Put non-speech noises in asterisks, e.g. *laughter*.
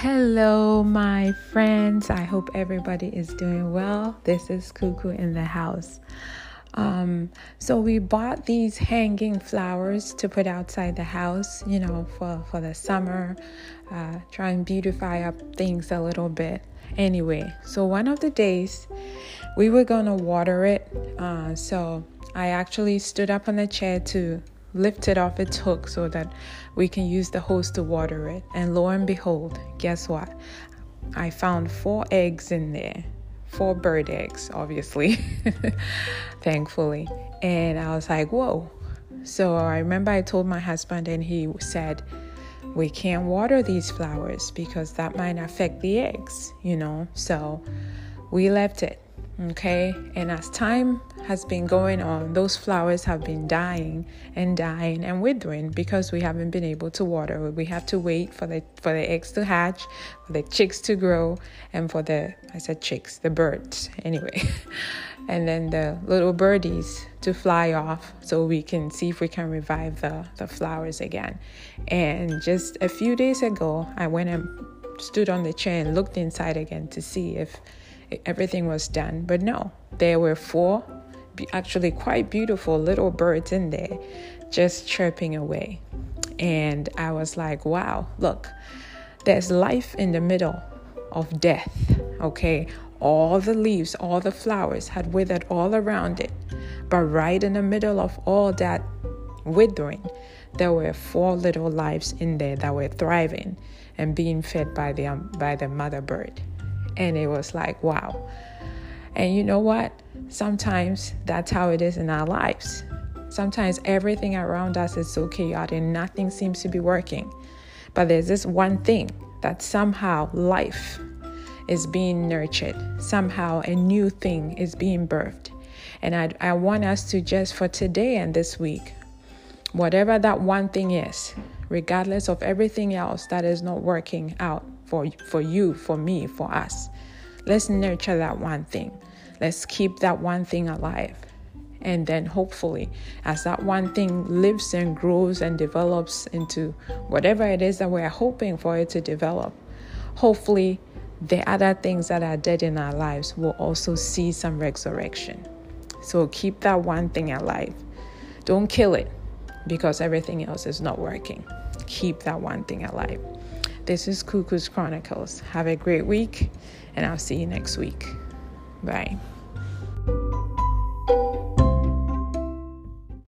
Hello, my friends. I hope everybody is doing well. This is Cuckoo in the house. Um, so we bought these hanging flowers to put outside the house, you know, for for the summer. Uh, try and beautify up things a little bit. Anyway, so one of the days we were gonna water it. Uh, so I actually stood up on the chair to lift it off its hook so that we can use the hose to water it. And lo and behold, guess what? I found four eggs in there. Four bird eggs, obviously, *laughs* thankfully. And I was like, whoa. So I remember I told my husband, and he said, we can't water these flowers because that might affect the eggs, you know. So we left it. Okay, and as time has been going on, those flowers have been dying and dying and withering because we haven't been able to water. We have to wait for the for the eggs to hatch, for the chicks to grow, and for the I said chicks, the birds anyway, *laughs* and then the little birdies to fly off so we can see if we can revive the the flowers again. And just a few days ago, I went and stood on the chair and looked inside again to see if everything was done. But no, there were four actually quite beautiful little birds in there just chirping away. And I was like, wow, look, there's life in the middle of death, okay? All the leaves, all the flowers had withered all around it. But right in the middle of all that withering, there were four little lives in there that were thriving and being fed by the, um, by the mother bird. And it was like, wow. And you know what? Sometimes that's how it is in our lives. Sometimes everything around us is so chaotic and nothing seems to be working. But there's this one thing that somehow life is being nurtured, somehow a new thing is being birthed. And I, I want us to just for today and this week, whatever that one thing is, regardless of everything else that is not working out for, for you, for me, for us. Let's nurture that one thing. Let's keep that one thing alive. And then hopefully, as that one thing lives and grows and develops into whatever it is that we're hoping for it to develop, hopefully, the other things that are dead in our lives will also see some resurrection. So keep that one thing alive. Don't kill it because everything else is not working. Keep that one thing alive. This is Cuckoo's Chronicles. Have a great week, and I'll see you next week. Bye.